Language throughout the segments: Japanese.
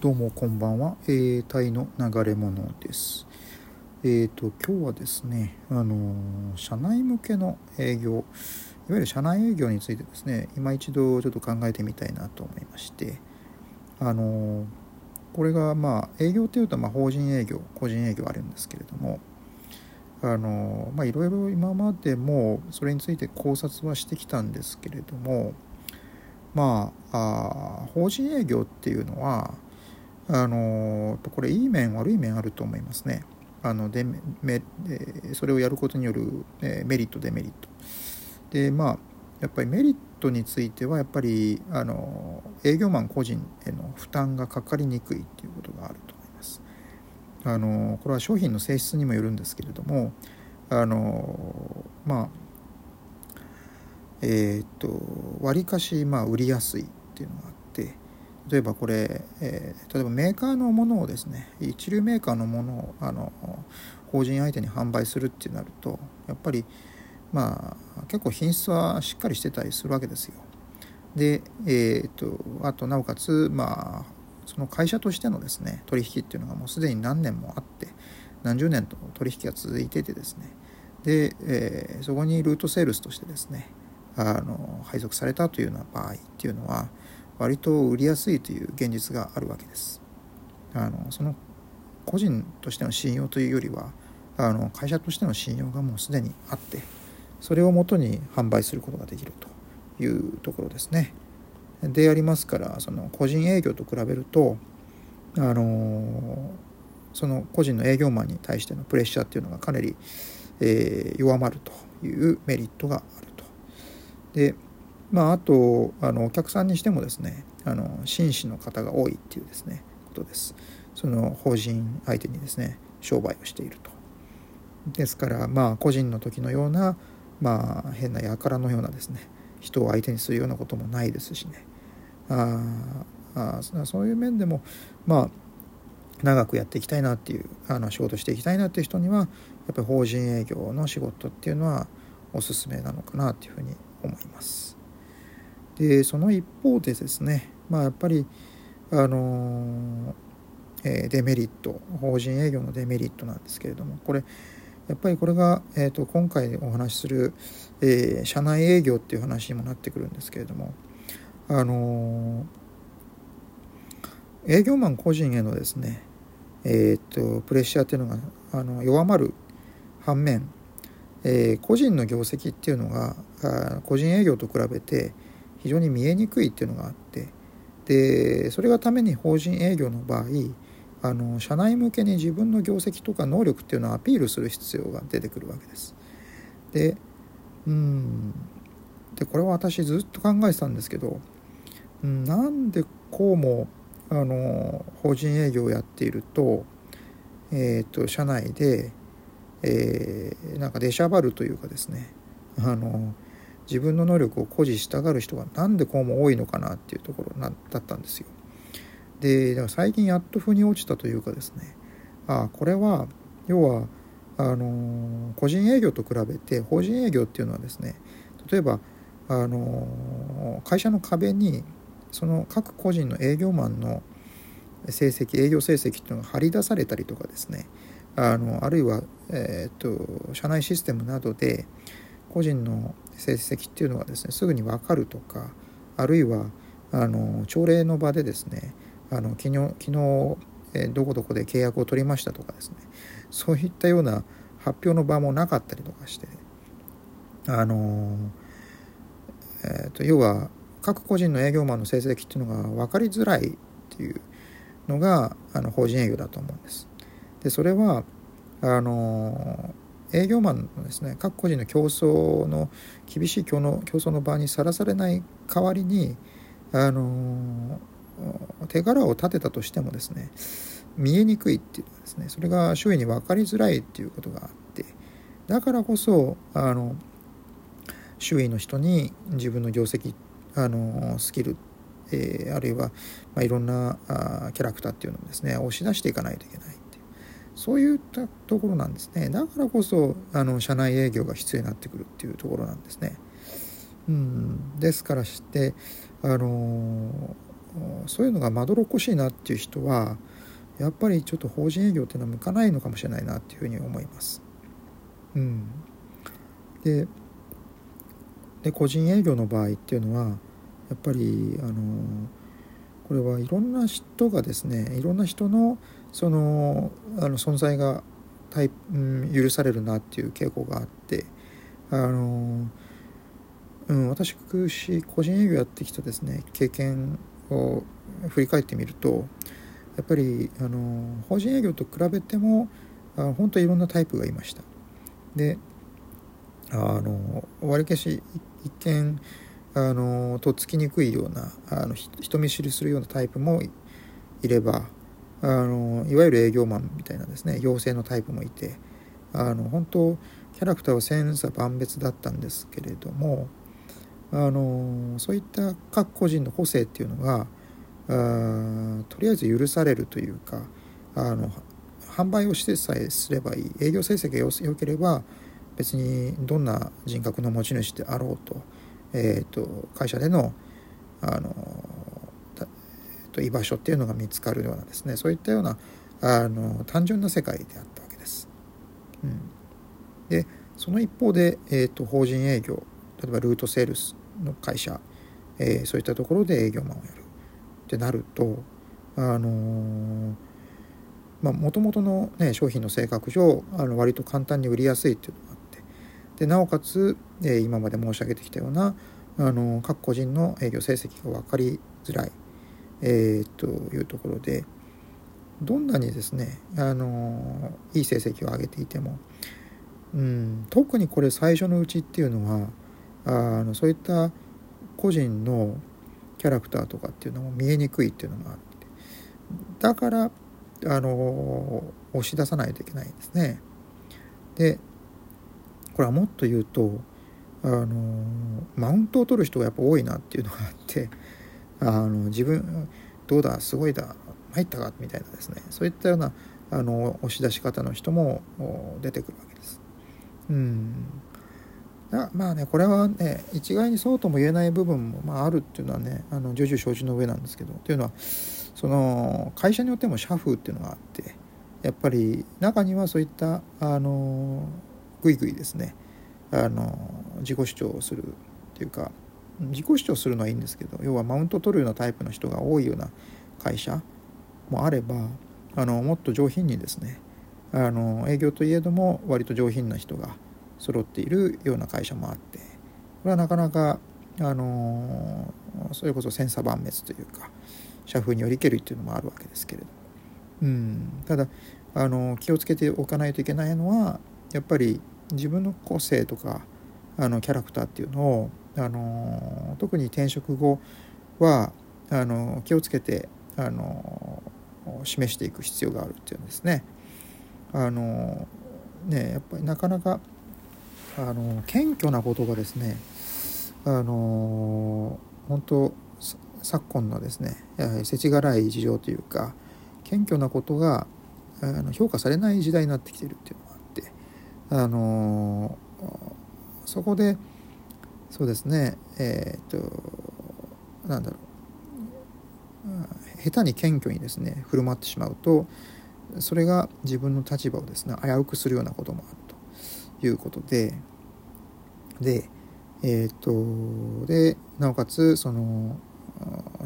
どうもこんばんは、えー、タイの流れ物です。えーと、今日はですね、あのー、社内向けの営業、いわゆる社内営業についてですね、今一度ちょっと考えてみたいなと思いまして、あのー、これがまあ営業というとまあ法人営業、個人営業あるんですけれども、あのまあいろいろ今までもそれについて考察はしてきたんですけれども、まあ、あ法人営業っていうのは、あのこれいい面悪い面あると思いますね。あのでめそれをやることによるメリットデメリット。でまあやっぱりメリットについてはやっぱりあの営業マン個人への負担がかかりにくいっていうことがあると思います。あのこれは商品の性質にもよるんですけれどもあのまあえっ、とわりかしまあ売りやすいっていうのがあって例えばこれ、えー、例えばメーカーのものをですね一流メーカーのものをあの法人相手に販売するってなるとやっぱりまあ結構品質はしっかりしてたりするわけですよ。で、えーと、あとなおかつまあその会社としてのですね取引っていうのがもうすでに何年もあって何十年と取引が続いててですねで、えー、そこにルートセールスとしてですねあの配属されたというような場合っていうのは割と売りやすいという現実があるわけです。あのその個人としての信用というよりはあの会社としての信用がもうすでにあってそれをもとに販売することができるというところですね。でありますからその個人営業と比べるとあのその個人の営業マンに対してのプレッシャーっていうのがかなり、えー、弱まるというメリットがあると。でまあ、あとあのお客さんにしてもですねあの紳士の方が多いっていうですねことです。その法人相手にですね商売をしていると。ですからまあ個人の時のようなまあ変な輩のようなですね人を相手にするようなこともないですしね。ああそういう面でもまあ長くやっていきたいなっていうあの仕事していきたいなっていう人にはやっぱり法人営業の仕事っていうのはおすすめなのかなというふうに思います。でその一方でですねまあやっぱりあのえー、デメリット法人営業のデメリットなんですけれどもこれやっぱりこれが、えーと、今回お話しする、えー、社内営業っていう話にもなってくるんですけれどもあの営業マン個人へのですねえっ、ー、とプレッシャーっていうのがあの弱まる反面、えー、個人の業績っていうのが個人営業と比べて非常に見えにくいっていうのがあってでそれがために法人営業の場合あの社内向けに自分の業績とか能力っていうのをアピールする必要が出てくるわけです。でうんでこれは私ずっと考えてたんですけどなんでこうもあの法人営業をやっていると,、えーと、社内で、えー、なんか出しゃばるというかですねあの自分の能力を誇示したがる人がなんでこうも多いのかなっていうところなだったんですよ。でだから最近やっと腑に落ちたというかですねあこれは要はあの個人営業と比べて法人営業っていうのはですね例えばあの会社の壁にその各個人の営業マンの成績営業成績っていうのが張り出されたりとかですねあのあるいは、えーと社内システムなどで個人の成績っていうのがですねすぐに分かるとかあるいはあの朝礼の場でですねあの昨日昨日、えどこどこで契約を取りましたとかですねそういったような発表の場もなかったりとかしてあの、えーと、要は各個人の営業マンの成績っていうのが分かりづらいっていうのがあの法人営業だと思うんです。でそれはあの営業マンのですね各個人の競争の厳しい競の競争の場にさらされない代わりにあの手柄を立てたとしてもですね見えにくいっていうのですねそれが周囲に分かりづらいっていうことがあってだからこそあの周囲の人に自分の業績あのスキル、えー、あるいは、まあ、いろんなあキャラクターっていうのをですね押し出していかないといけない。そういったところなんですねだからこそあの社内営業が必要になってくるっていうところなんですね。うん、ですからしてあのそういうのがまどろっこしいなっていう人はやっぱりちょっと法人営業っていうのは向かないのかもしれないなっていうふうに思います。うん、でで個人営業の場合っていうのはやっぱりあのこれはいろんな人がですねいろんな人のそのあの存在がタイ、うん、許されるなっていう傾向があってあの、うん、私個人営業やってきたですね経験を振り返ってみるとやっぱりあの法人営業と比べてもあ本当にいろんなタイプがいました。であのわりし一見あのとっつきにくいようなあの人見知りするようなタイプもいればあのいわゆる営業マンみたいなですね妖精のタイプもいてあの本当キャラクターは千差万別だったんですけれどもあのそういった各個人の個性っていうのがあとりあえず許されるというかあの販売をしてさえすればいい。営業成績が良ければ別にどんな人格の持ち主であろうと,、えーと、会社でのあの、えーと、居場所っていうのが見つかるようなですねそういったようなあの単純な世界であったわけです。うん、でその一方で、えーと、法人営業例えばルートセールスの会社、えー、そういったところで営業マンをやるってなるとあのーもともとの、ね、商品の性格上あの割と簡単に売りやすいっていうのでなおかつ、え、今まで申し上げてきたようなあの各個人の営業成績が分かりづらい、えー、というところでどんなにですねあのいい成績を上げていても、うん、特にこれ最初のうちっていうのはあのそういった個人のキャラクターとかっていうのも見えにくいっていうのがあってだからあの押し出さないといけないんですね。でこれはもっと言うとあのマウントを取る人がやっぱ多いなっていうのがあってあの自分どうだすごいだ参ったかみたいなですねそういったようなあの押し出し方の人も出てくるわけです。うんまあねこれはね一概にそうとも言えない部分も、まあ、あるっていうのはねあの重々承知の上なんですけどというのはその会社によっても社風っていうのがあってやっぱり中にはそういったあのぐいぐいですね。あの自己主張をするっていうか自己主張するのはいいんですけど要はマウント取るようなタイプの人が多いような会社もあればあのもっと上品にですねあの営業といえども割と上品な人が揃っているような会社もあってこれはなかなかあのそれこそ千差万別というか社風によりけるっていうのもあるわけですけれど。うん、ただあの気をつけておかないといけないのはやっぱり自分の個性とかあのキャラクターっていうのをあの特に転職後はあの気をつけてあの示していく必要があるっていうんですね。あのねやっぱりなかなかあの謙虚なことがですねあの本当昨今のですね世知辛い事情というか謙虚なことがあの評価されない時代になってきてるっていうのがあのそこでそうですねえー、っとなんだろう。下手に謙虚にですね振る舞ってしまうとそれが自分の立場をですね危うくするようなこともあるということででえー、っとでなおかつその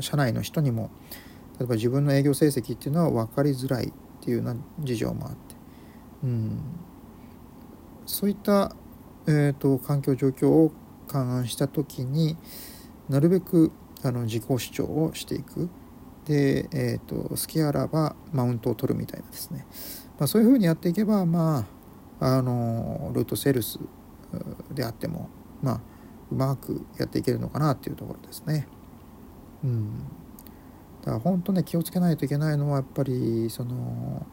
社内の人にも例えば自分の営業成績っていうのは分かりづらいっていうような事情もあって、うん、そういった、えーと、環境状況を勘案した時になるべくあの自己主張をしていく。で、えーと、好きあらばマウントを取るみたいなですね、まあ、そういうふうにやっていけばまああのルートセールスであってもまあうまくやっていけるのかなっていうところですね。うん、だから本当ね気をつけないといけないのはやっぱりその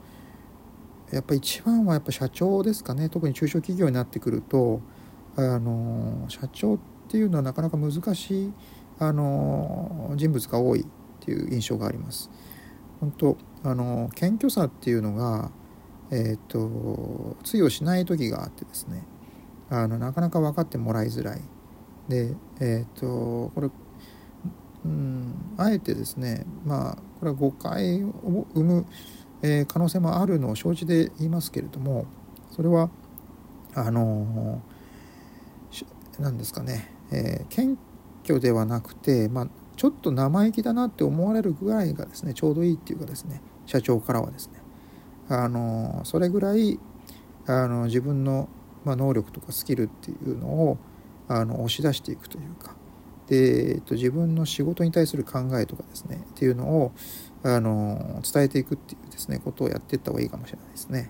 やっぱ一番はやっぱ社長ですかね特に中小企業になってくるとあの社長っていうのはなかなか難しいあの人物が多いっていう印象があります。本当あの謙虚さっていうのが、えーと、通用しない時があってですねあのなかなか分かってもらいづらい。で、えーとこれうんあえてですねまあこれは誤解を生む、え、可能性もあるのを承知で言いますけれどもそれはあの何ですかね、え、謙虚ではなくて、まあ、ちょっと生意気だなって思われるぐらいがですねちょうどいいっていうかですね社長からはですね。あのそれぐらいあの自分の、まあ、能力とかスキルっていうのをあの押し出していくというか。で、えっと、自分の仕事に対する考えとかですねっていうのをあの伝えていくっていうですねことをやっていった方がいいかもしれないですね。